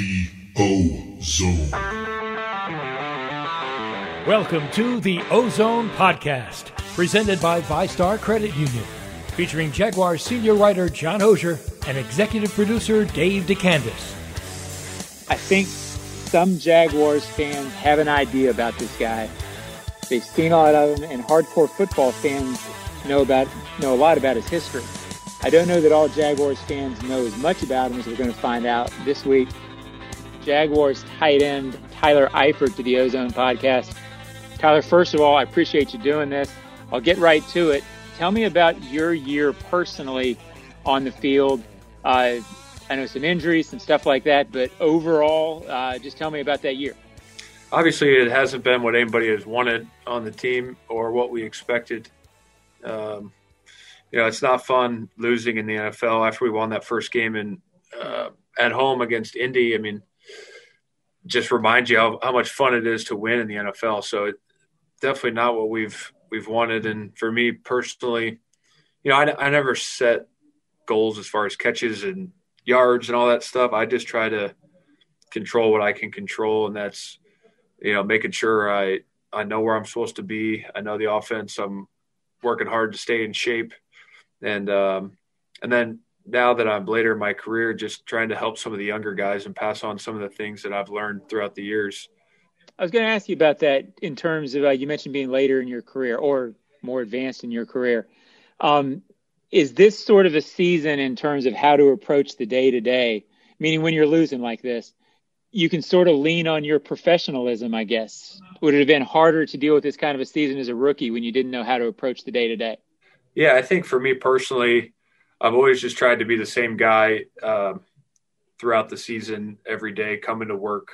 The O Zone. Welcome to the Ozone Podcast, presented by VyStar Credit Union, featuring Jaguar senior writer John Oehser and executive producer Dave DeCandis. I think some Jaguars fans have an idea about this guy. They've seen a lot of him, and hardcore football fans know about know a lot about his history. I don't know that all Jaguars fans know as much about him as we're going to find out this week. Jaguars tight end Tyler Eifert to the Ozone podcast. Tyler, first of all, I appreciate you doing this. I'll get right to it. Tell me about your year personally on the field. Uh, I know some injuries, some stuff like that, but overall, uh, just tell me about that year. Obviously, it hasn't been what anybody has wanted on the team or what we expected. Um, you know, it's not fun losing in the NFL after we won that first game and uh, at home against Indy. I mean, just remind you how, how much fun it is to win in the NFL. So it, definitely not what we've we've wanted. And for me personally, you know, I, I never set goals as far as catches and yards and all that stuff. I just try to control what I can control, and that's you know making sure I I know where I'm supposed to be. I know the offense. I'm working hard to stay in shape and um, and then now that I'm later in my career, just trying to help some of the younger guys and pass on some of the things that I've learned throughout the years. I was going to ask you about that in terms of uh, you mentioned being later in your career or more advanced in your career. Um, is this sort of a season in terms of how to approach the day to day? Meaning, when you're losing like this, you can sort of lean on your professionalism, I guess. Would it have been harder to deal with this kind of a season as a rookie when you didn't know how to approach the day to day? Yeah, I think for me personally, I've always just tried to be the same guy um, throughout the season, every day, coming to work.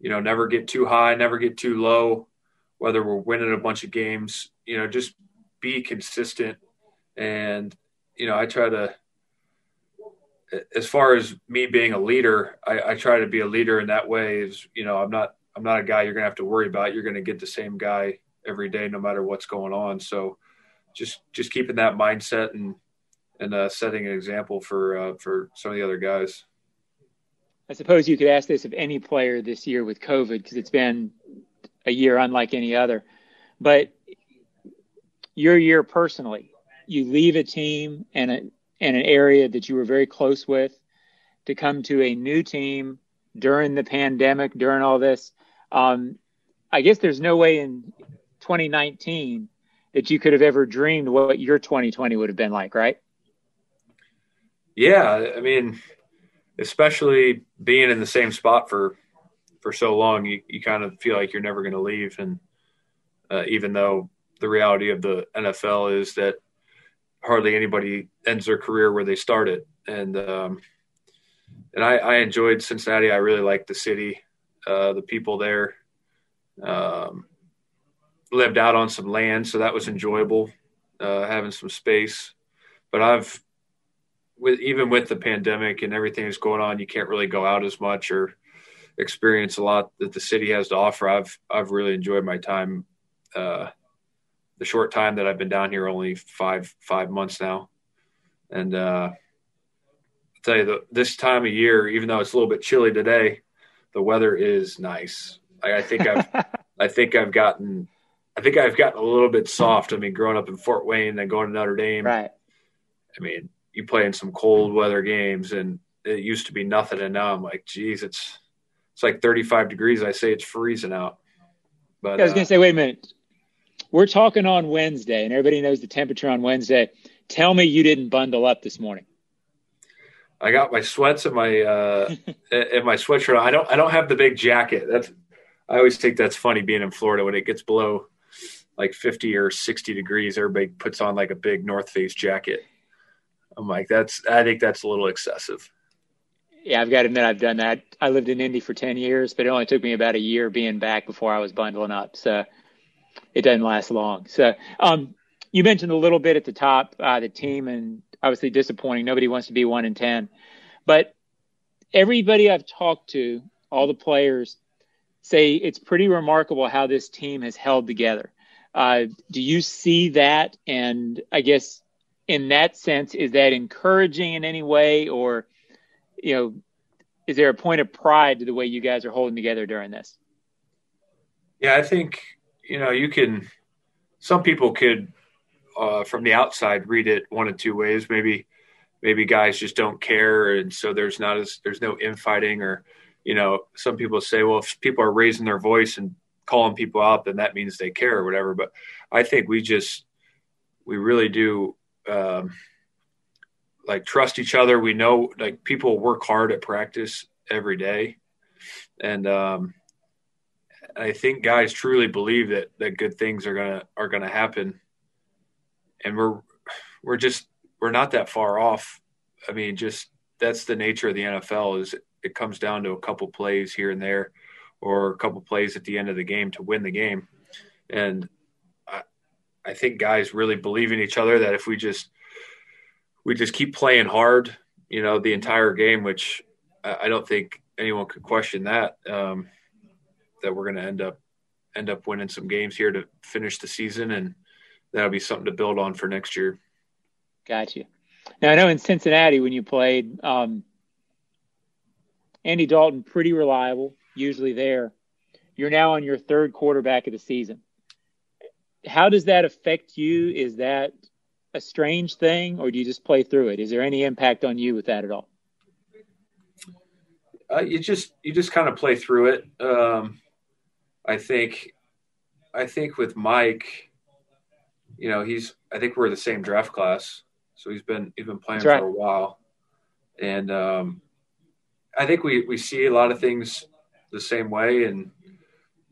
You know, never get too high, never get too low. Whether we're winning a bunch of games, you know, just be consistent. And you know, I try to. As far as me being a leader, I, I try to be a leader in that way. Is you know, I'm not I'm not a guy you're gonna have to worry about. You're gonna get the same guy every day, no matter what's going on. So just just keeping that mindset and and uh, setting an example for uh, for some of the other guys. I suppose you could ask this of any player this year with COVID because it's been a year unlike any other. But your year personally, you leave a team and a and an area that you were very close with to come to a new team during the pandemic, during all this. Um, I guess there's no way in 2019 that you could have ever dreamed what your 2020 would have been like, right? Yeah, I mean, especially being in the same spot for for so long, you, you kind of feel like you're never going to leave. And uh, even though the reality of the NFL is that hardly anybody ends their career where they started, and um, and I, I enjoyed Cincinnati. I really liked the city, uh, the people there. Um, lived out on some land, so that was enjoyable, uh, having some space. But I've, with even with the pandemic and everything that's going on, you can't really go out as much or experience a lot that the city has to offer. I've I've really enjoyed my time. Uh, the short time that I've been down here, only five five months now, and uh, I'll tell you the, this time of year, even though it's a little bit chilly today, the weather is nice. I, I think I've I think I've gotten I think I've gotten a little bit soft. I mean, growing up in Fort Wayne, and going to Notre Dame. Right. I mean, you play in some cold weather games, and it used to be nothing, and now I'm like, geez, it's it's like 35 degrees. I say it's freezing out. But yeah, I was gonna uh, say, wait a minute. We're talking on Wednesday, and everybody knows the temperature on Wednesday. Tell me you didn't bundle up this morning. I got my sweats and my uh, and my sweatshirt. I don't I don't have the big jacket. That's I always think that's funny being in Florida when it gets below like 50 or 60 degrees, everybody puts on like a big North Face jacket. I'm like, that's, I think that's a little excessive. Yeah, I've got to admit, I've done that. I lived in Indy for 10 years, but it only took me about a year being back before I was bundling up. So it doesn't last long. So, um, you mentioned a little bit at the top, uh, the team, and obviously disappointing. Nobody wants to be one in 10. But everybody I've talked to, all the players, say it's pretty remarkable how this team has held together. Uh, do you see that? And I guess in that sense, is that encouraging in any way, or you know, is there a point of pride to the way you guys are holding together during this? Yeah, I think you know you can. Some people could, uh, from the outside, read it one of two ways. Maybe, maybe guys just don't care, and so there's not as there's no infighting, or you know, some people say, well, if people are raising their voice and calling people out, then that means they care or whatever. But I think we just we really do um, like trust each other. We know like people work hard at practice every day, and um, I think guys truly believe that that good things are gonna are gonna happen, and we're we're just we're not that far off. I mean, just that's the nature of the NFL is it comes down to a couple plays here and there, or a couple plays at the end of the game to win the game, and I think guys really believe in each other that if we just we just keep playing hard, you know, the entire game, which I don't think anyone could question that. Um, that we're going to end up end up winning some games here to finish the season, and that'll be something to build on for next year. Got you. Now I know in Cincinnati when you played, um, Andy Dalton pretty reliable, usually there. You're now on your third quarterback of the season. How does that affect you? Is that a strange thing, or do you just play through it? Is there any impact on you with that at all? Uh, you just you just kind of play through it. Um, I think I think with Mike, you know, he's I think we're the same draft class, so he's been he's been playing right. for a while, and um, I think we we see a lot of things the same way, and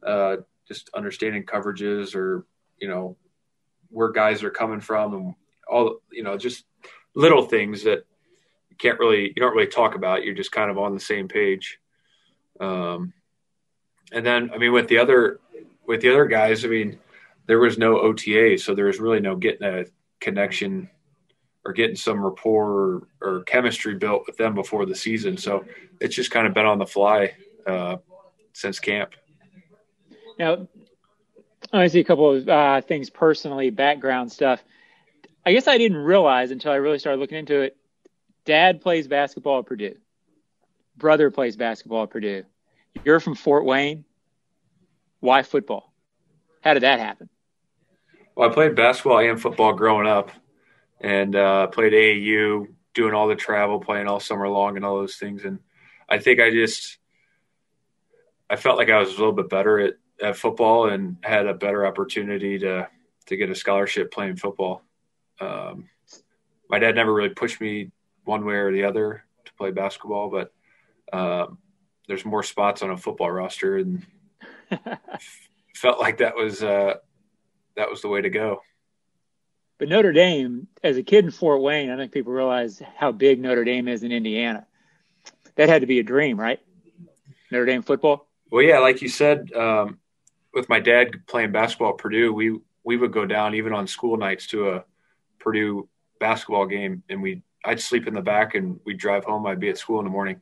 uh, just understanding coverages or you know where guys are coming from and all you know just little things that you can't really you don't really talk about. You're just kind of on the same page. Um, and then i mean with the other with the other guys i mean there was no ota so there was really no getting a connection or getting some rapport or, or chemistry built with them before the season. So it's just kind of been on the fly uh, since camp. Now I see a couple of uh, things personally, background stuff. I guess I didn't realize until I really started looking into it. Dad plays basketball at Purdue. Brother plays basketball at Purdue. You're from Fort Wayne. Why football? How did that happen? Well, I played basketball and football growing up, and uh, played AAU, doing all the travel, playing all summer long, and all those things. And I think I just I felt like I was a little bit better at, at football and had a better opportunity to to get a scholarship playing football. Um, my dad never really pushed me one way or the other to play basketball, but um, there's more spots on a football roster, and felt like that was uh, that was the way to go. But Notre Dame, as a kid in Fort Wayne, I think people realize how big Notre Dame is in Indiana. That had to be a dream, right? Notre Dame football. Well, yeah, like you said, um, with my dad playing basketball at Purdue, we we would go down even on school nights to a Purdue basketball game, and we I'd sleep in the back, and we'd drive home. I'd be at school in the morning.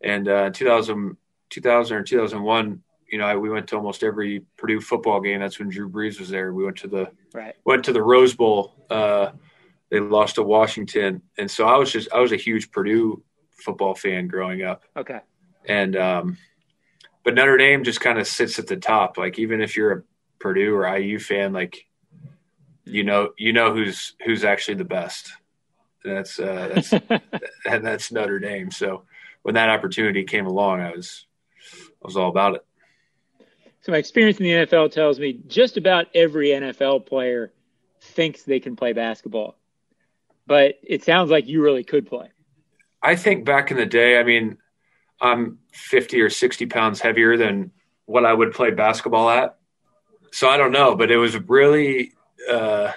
And uh, 2000, 2000 or 2001, you know, I, we went to almost every Purdue football game. That's when Drew Brees was there. We went to the right. went to the Rose Bowl. Uh, they lost to Washington, and so I was just I was a huge Purdue football fan growing up. Okay. And um, but Notre Dame just kind of sits at the top. Like even if you're a Purdue or IU fan, like you know you know who's who's actually the best. And That's uh, that's and that's Notre Dame. So when that opportunity came along, I was I was all about it. So my experience in the NFL tells me just about every NFL player thinks they can play basketball, but it sounds like you really could play. I think back in the day, I mean, I'm 50 or 60 pounds heavier than what I would play basketball at. So I don't know, but it was really uh,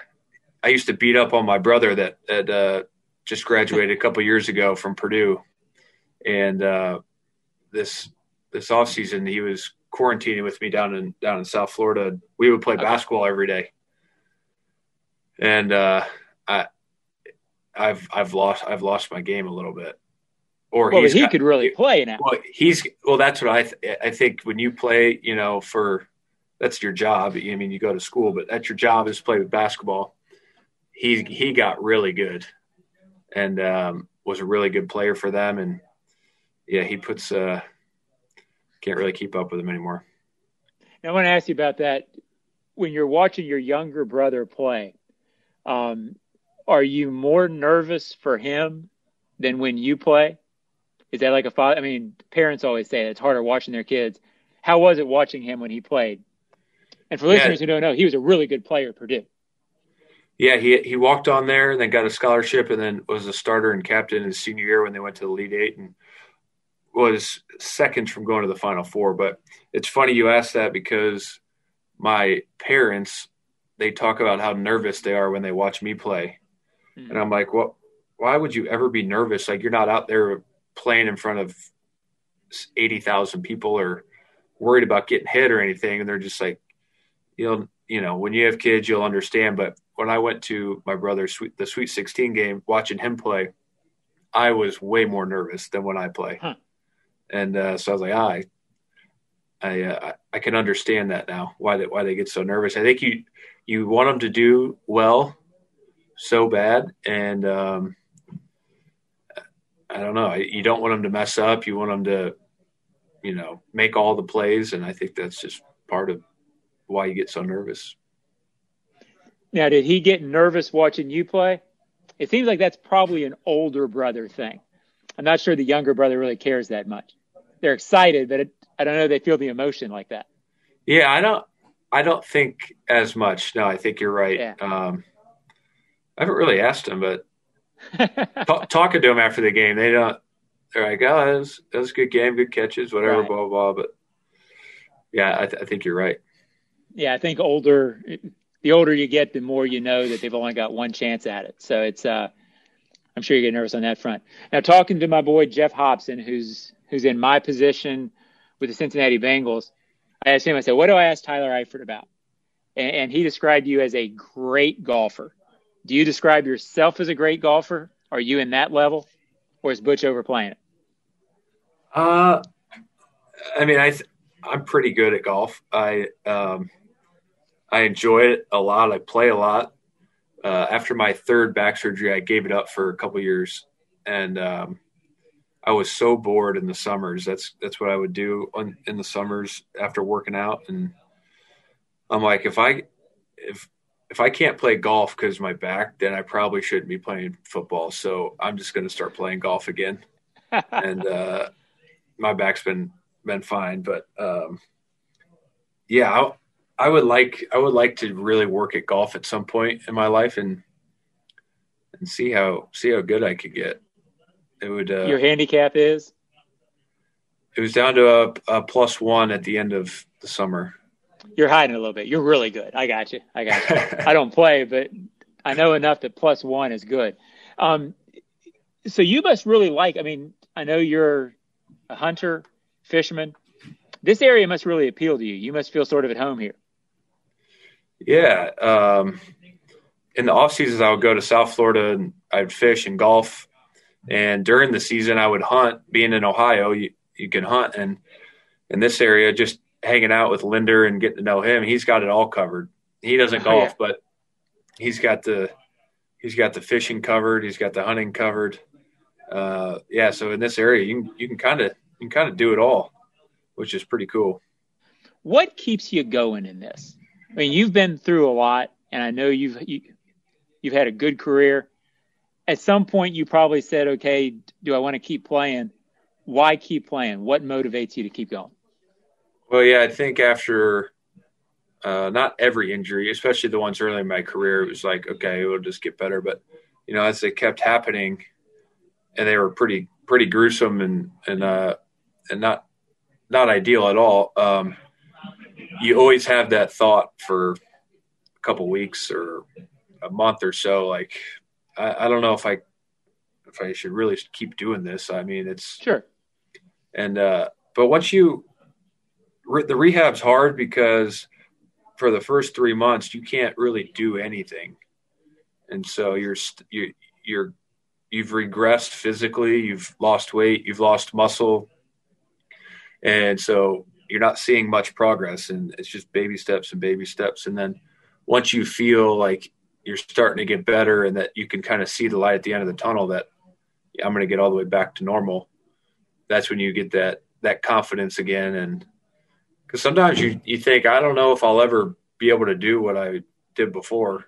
I used to beat up on my brother that that uh, just graduated a couple years ago from Purdue, and uh, this this off season he was quarantining with me down in down in South Florida. We would play okay. basketball every day, and uh, I I've I've lost I've lost my game a little bit. Or well, he got, could really play now. Well, he's well. That's what I th- I think. When you play, you know, for that's your job. I mean, you go to school, but that's your job is to play with basketball. He he got really good, and um, was a really good player for them. And yeah, he puts uh, can't really keep up with him anymore. Now, I want to ask you about that. When you're watching your younger brother play, um, are you more nervous for him than when you play? Is that like a father? I mean, parents always say it's harder watching their kids. How was it watching him when he played? And for listeners yeah. who don't know, he was a really good player at Purdue. Yeah, he he walked on there and then got a scholarship and then was a starter and captain his senior year when they went to the Elite Eight and was seconds from going to the Final Four. But it's funny you asked that because my parents they talk about how nervous they are when they watch me play, mm-hmm. and I'm like, well, Why would you ever be nervous? Like you're not out there playing in front of eighty thousand people or worried about getting hit or anything, and they're just like, you'll you know when you have kids you'll understand. But when I went to my brother's sweet, the Sweet 16 game, watching him play, I was way more nervous than when I play. Huh and uh, so I was like, ah, I I, uh, I can understand that now why they why they get so nervous. I think you you want them to do well so bad, and um, I don't know. You don't want them to mess up. You want them to, you know, make all the plays, and I think that's just part of why you get so nervous. Now, did he get nervous watching you play? It seems like that's probably an older brother thing. I'm not sure the younger brother really cares that much they're excited, but it, I don't know they feel the emotion like that. Yeah, I don't. I don't think as much. No, I think you're right. Yeah. Um, I haven't really asked him, but t- talking to them after the game, they don't. They're like, "Oh, that was, that was a good game, good catches, whatever, right. blah, blah blah." But yeah, I, th- I think you're right. Yeah, I think older, the older you get, the more you know that they've only got one chance at it. So it's, uh, I'm sure you get nervous on that front. Now, talking to my boy Geoff Hobson, who's who's in my position with the Cincinnati Bengals, I asked him, I said, what do I ask Tyler Eifert about? And, and he described you as a great golfer. Do you describe yourself as a great golfer? Are you in that level? Or is Butch overplaying it? Uh, I mean, I, I'm pretty good at golf. I, um, I enjoy it a lot. I play a lot. Uh, after my third back surgery, I gave it up for a couple years, and um, I was so bored in the summers. That's that's what I would do on, in the summers after working out, and I'm like, if I if if I can't play golf because my back, then I probably shouldn't be playing football. So I'm just going to start playing golf again, and uh, my back's been been fine. But um, yeah, I, I would like I would like to really work at golf at some point in my life and and see how see how good I could get. It would. Uh, Your handicap is. It was down to a, a plus one at the end of the summer. You're hiding a little bit. You're really good. I got you. I got you. I don't play, but I know enough that plus one is good. Um, so you must really like. I mean, I know you're a hunter, fisherman. This area must really appeal to you. You must feel sort of at home here. Yeah. Um, in the off seasons, I would go to South Florida and I'd fish and golf. And during the season, I would hunt. Being in Ohio, you, you can hunt. And in this area, just hanging out with Linder and getting to know him, he's got it all covered. He doesn't golf, oh, yeah. but he's got the he's got the fishing covered. He's got the hunting covered. Uh, yeah, so in this area, you can you can kind of you can kind of do it all, which is pretty cool. What keeps you going in this? I mean, you've been through a lot, and I know you've you, have you have had a good career at some point you probably said, okay, do I want to keep playing? Why keep playing? What motivates you to keep going? Well, yeah, I think after uh, not every injury, especially the ones early in my career, it was like, okay, it'll just get better. But you know, as they kept happening, and they were pretty pretty gruesome and and uh, and not not ideal at all. Um, you always have that thought for a couple weeks or a month or so, like I, I don't know if I if I should really keep doing this. I mean, it's sure. And uh, but once you re- the rehab's hard because for the first three months you can't really do anything, and so you're you're you're you've regressed physically, you've lost weight, you've lost muscle, and so you're not seeing much progress, and it's just baby steps and baby steps, and then once you feel like you're starting to get better and that you can kind of see the light at the end of the tunnel that I'm going to get all the way back to normal, that's when you get that that confidence again. And because sometimes you you think I don't know if I'll ever be able to do what I did before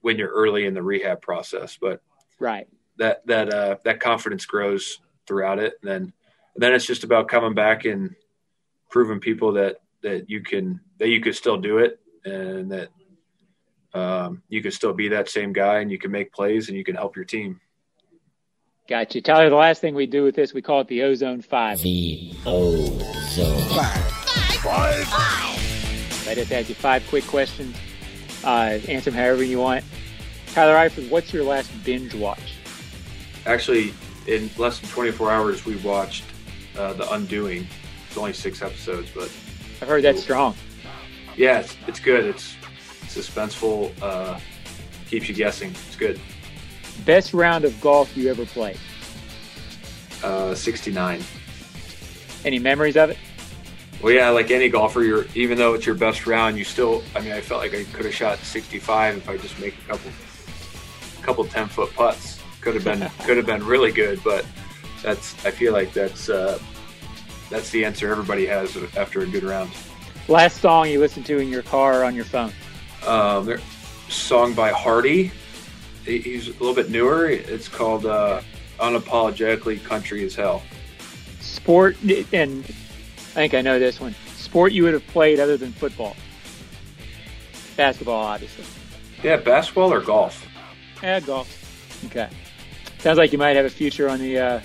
when you're early in the rehab process, but right that that uh, that confidence grows throughout it, and then and then it's just about coming back and proving people that that you can that you could still do it and that um, you can still be that same guy and you can make plays and you can help your team. Got you. Tyler, the last thing we do with this, we call it the Ozone Five. The Ozone Five. Five. Five. I just ask you five quick questions. Uh, answer them however you want. Tyler Eifert, what's your last binge watch? Actually, in less than 24 hours, we watched uh, The Undoing. It's only six episodes, but I've heard that's strong. Yeah, it's, it's good. It's suspenseful, uh, keeps you guessing. It's good. Best round of golf you ever played? Uh, 69. Any memories of it? Well, yeah, like any golfer, you're even though it's your best round, you still. I mean, I felt like I could have shot 65 if I just make a couple, couple 10 foot putts. Could have been could have been really good, but that's. I feel like that's uh, that's the answer everybody has after a good round. Last song you listened to in your car or on your phone? Um, song by Hardy. He's a little bit newer. It's called uh, "Unapologetically Country as Hell." Sport, and I think I know this one. Sport you would have played other than football. Basketball, obviously. Yeah, basketball or golf. Yeah, golf. Okay. Sounds like you might have a future on the uh,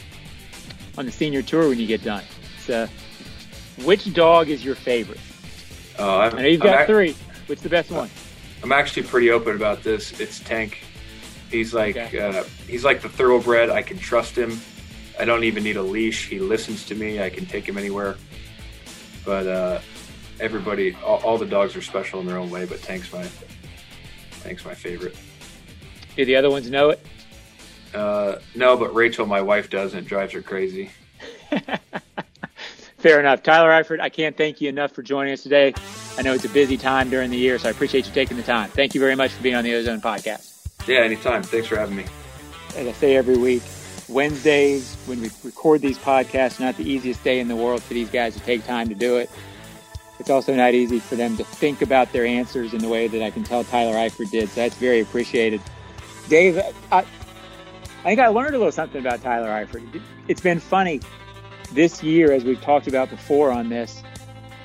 on the senior tour when you get done. So, which dog is your favorite? Uh, I know you've got ac- three. Which the best one? I'm actually pretty open about this. It's Tank. He's like okay. uh, he's like the thoroughbred. I can trust him. I don't even need a leash. He listens to me. I can take him anywhere. But uh, everybody, all, all, the dogs are special in their own way. But Tank's my Tank's my favorite. Do the other ones know it? Uh, no, but Rachel, my wife, doesn't. It drives her crazy. Fair enough. Tyler Eifert, I can't thank you enough for joining us today. I know it's a busy time during the year, so I appreciate you taking the time. Thank you very much for being on the Ozone Podcast. Yeah, anytime. Thanks for having me. As I say every week, Wednesdays, when we record these podcasts, not the easiest day in the world for these guys to take time to do it. It's also not easy for them to think about their answers in the way that I can tell Tyler Eifert did. So that's very appreciated. Dave, I, I think I learned a little something about Tyler Eifert. It's been funny this year, as we've talked about before on this,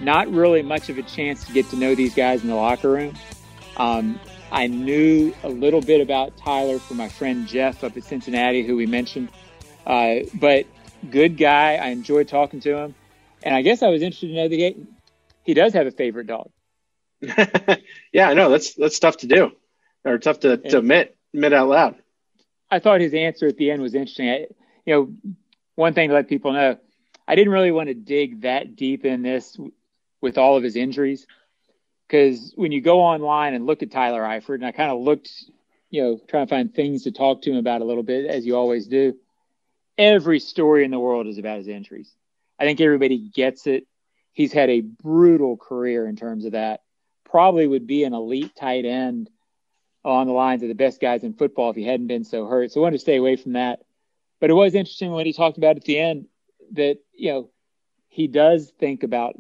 not really much of a chance to get to know these guys in the locker room. Um, I knew a little bit about Tyler from my friend Geoff up at Cincinnati, who we mentioned. Uh, but good guy. I enjoyed talking to him. And I guess I was interested to know that he, does have a favorite dog. yeah, I know. That's that's tough to do, or tough to, to admit admit out loud. I thought his answer at the end was interesting. I, you know, one thing to let people know, I didn't really want to dig that deep in this with all of his injuries because when you go online and look at Tyler Eifert, and I kind of looked, you know, trying to find things to talk to him about a little bit, as you always do. Every story in the world is about his injuries. I think everybody gets it. He's had a brutal career in terms of that. Probably would be an elite tight end on the lines of the best guys in football if he hadn't been so hurt. So I wanted to stay away from that. But it was interesting when he talked about at the end that you know he does think about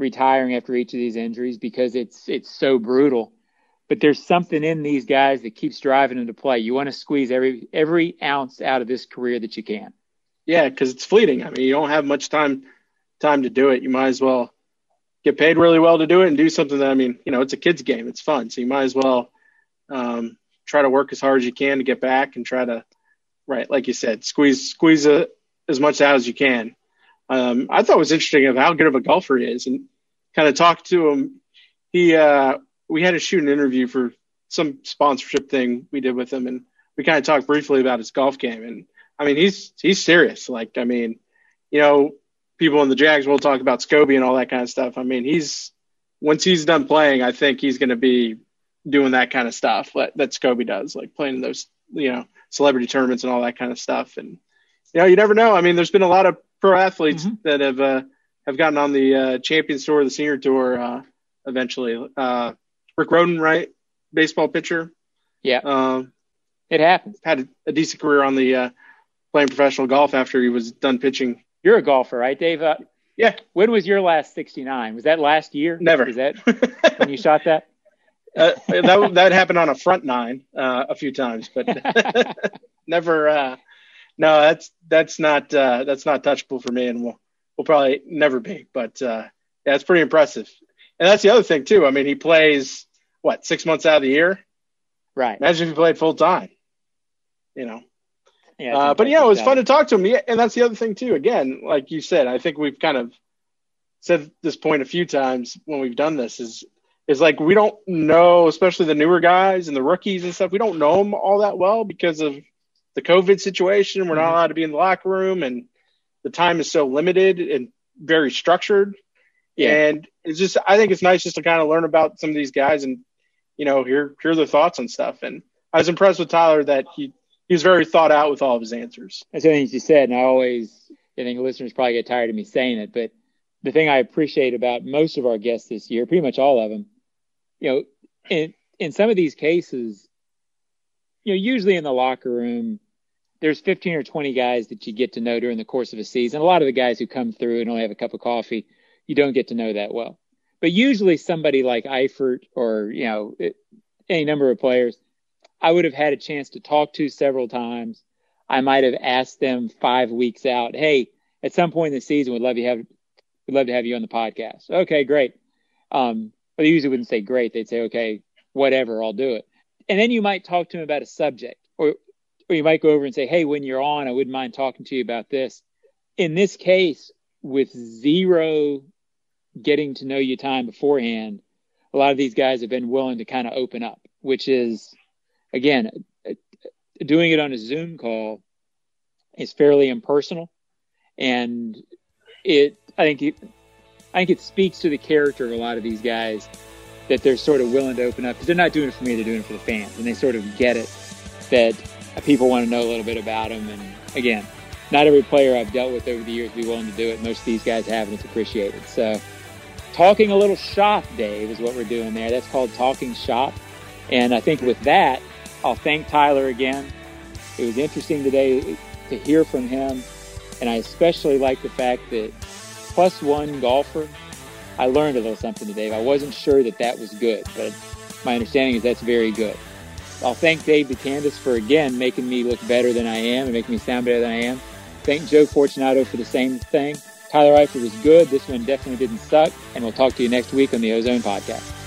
retiring after each of these injuries because it's it's so brutal. But there's something in these guys that keeps driving them to play. You want to squeeze every every ounce out of this career that you can. Yeah, because it's fleeting. I mean, you don't have much time time to do it. You might as well get paid really well to do it and do something that I mean, you know, it's a kids game. It's fun, so you might as well um, try to work as hard as you can to get back and try to, right, like you said, squeeze squeeze a, as much out as you can um, I thought it was interesting of how good of a golfer he is, and kind of talked to him. He uh, we had to shoot an interview for some sponsorship thing we did with him, and we kind of talked briefly about his golf game. And I mean, he's he's serious. Like, I mean, you know, people in the Jags will talk about Scobee and all that kind of stuff. I mean, he's once he's done playing, I think he's going to be doing that kind of stuff that, that Scobee does, like playing in those, you know, celebrity tournaments and all that kind of stuff. And you know, you never know. I mean, there's been a lot of pro athletes mm-hmm. that have uh, have gotten on the uh, Champions Tour, the Senior Tour, uh, eventually. Uh, Rick Rhoden, right, baseball pitcher. Yeah, um, it happens. Had a, a, decent career on the uh, playing professional golf after he was done pitching You're a golfer, right, Dave? Uh, Yeah. When was your last 69? Was that last year? Never. Is that when you shot that? uh, that that happened on a front nine uh, a few times, but never. Uh, no, that's that's not uh, that's not touchable for me, and we'll we'll probably never be. But uh, yeah, it's pretty impressive. And that's the other thing too. I mean, he plays what six months out of the year. Right. Imagine if he played full time. You know. Yeah, Uh, but yeah, it was fun to talk to him. Yeah, and that's the other thing too. Again, like you said, I think we've kind of said this point a few times when we've done this is is like we don't know, especially the newer guys and the rookies and stuff. We don't know them all that well because of the COVID situation. We're not Mhm. allowed to be in the locker room, and the time is so limited and very structured. Yeah. And it's just, I think it's nice just to kind of learn about some of these guys and you know hear hear their thoughts on stuff. And I was impressed with Tyler that he he was very thought out with all of his answers. That's the things you said, and I always, I think listeners probably get tired of me saying it, but the thing I appreciate about most of our guests this year, pretty much all of them, you know, in in some of these cases, you know, usually in the locker room, there's 15 or 20 guys that you get to know during the course of a season. A lot of the guys who come through and only have a cup of coffee, you don't get to know that well. But usually somebody like Eifert or, you know, it, any number of players, I would have had a chance to talk to several times. I might have asked them five weeks out, hey, at some point in the season, we'd love to have, we'd love to have you on the podcast. Okay, great. Um, but they usually wouldn't say great. They'd say, okay, whatever, I'll do it. And then you might talk to them about a subject or, or you might go over and say, Hey, when you're on, I wouldn't mind talking to you about this. In this case, with zero getting to know you time beforehand, a lot of these guys have been willing to kind of open up, which is, again, doing it on a Zoom call is fairly impersonal. And it, I think it, I think it speaks to the character of a lot of these guys that they're sort of willing to open up because they're not doing it for me, they're doing it for the fans. And they sort of get it that people want to know a little bit about them. And again, not every player I've dealt with over the years be willing to do it. Most of these guys have, and it's appreciated. So, talking a little shop, Dave, is what we're doing there. That's called talking shop. And I think with that, I'll thank Tyler again. It was interesting today to hear from him. And I especially like the fact that plus one golfer, I learned a little something today. I wasn't sure that that was good, but my understanding is that's very good. I'll thank Dave DeCandis for again making me look better than I am and making me sound better than I am. Thank Joe Fortunato for the same thing. Tyler Eifert was good. This one definitely didn't suck. And we'll talk to you next week on the Ozone Podcast.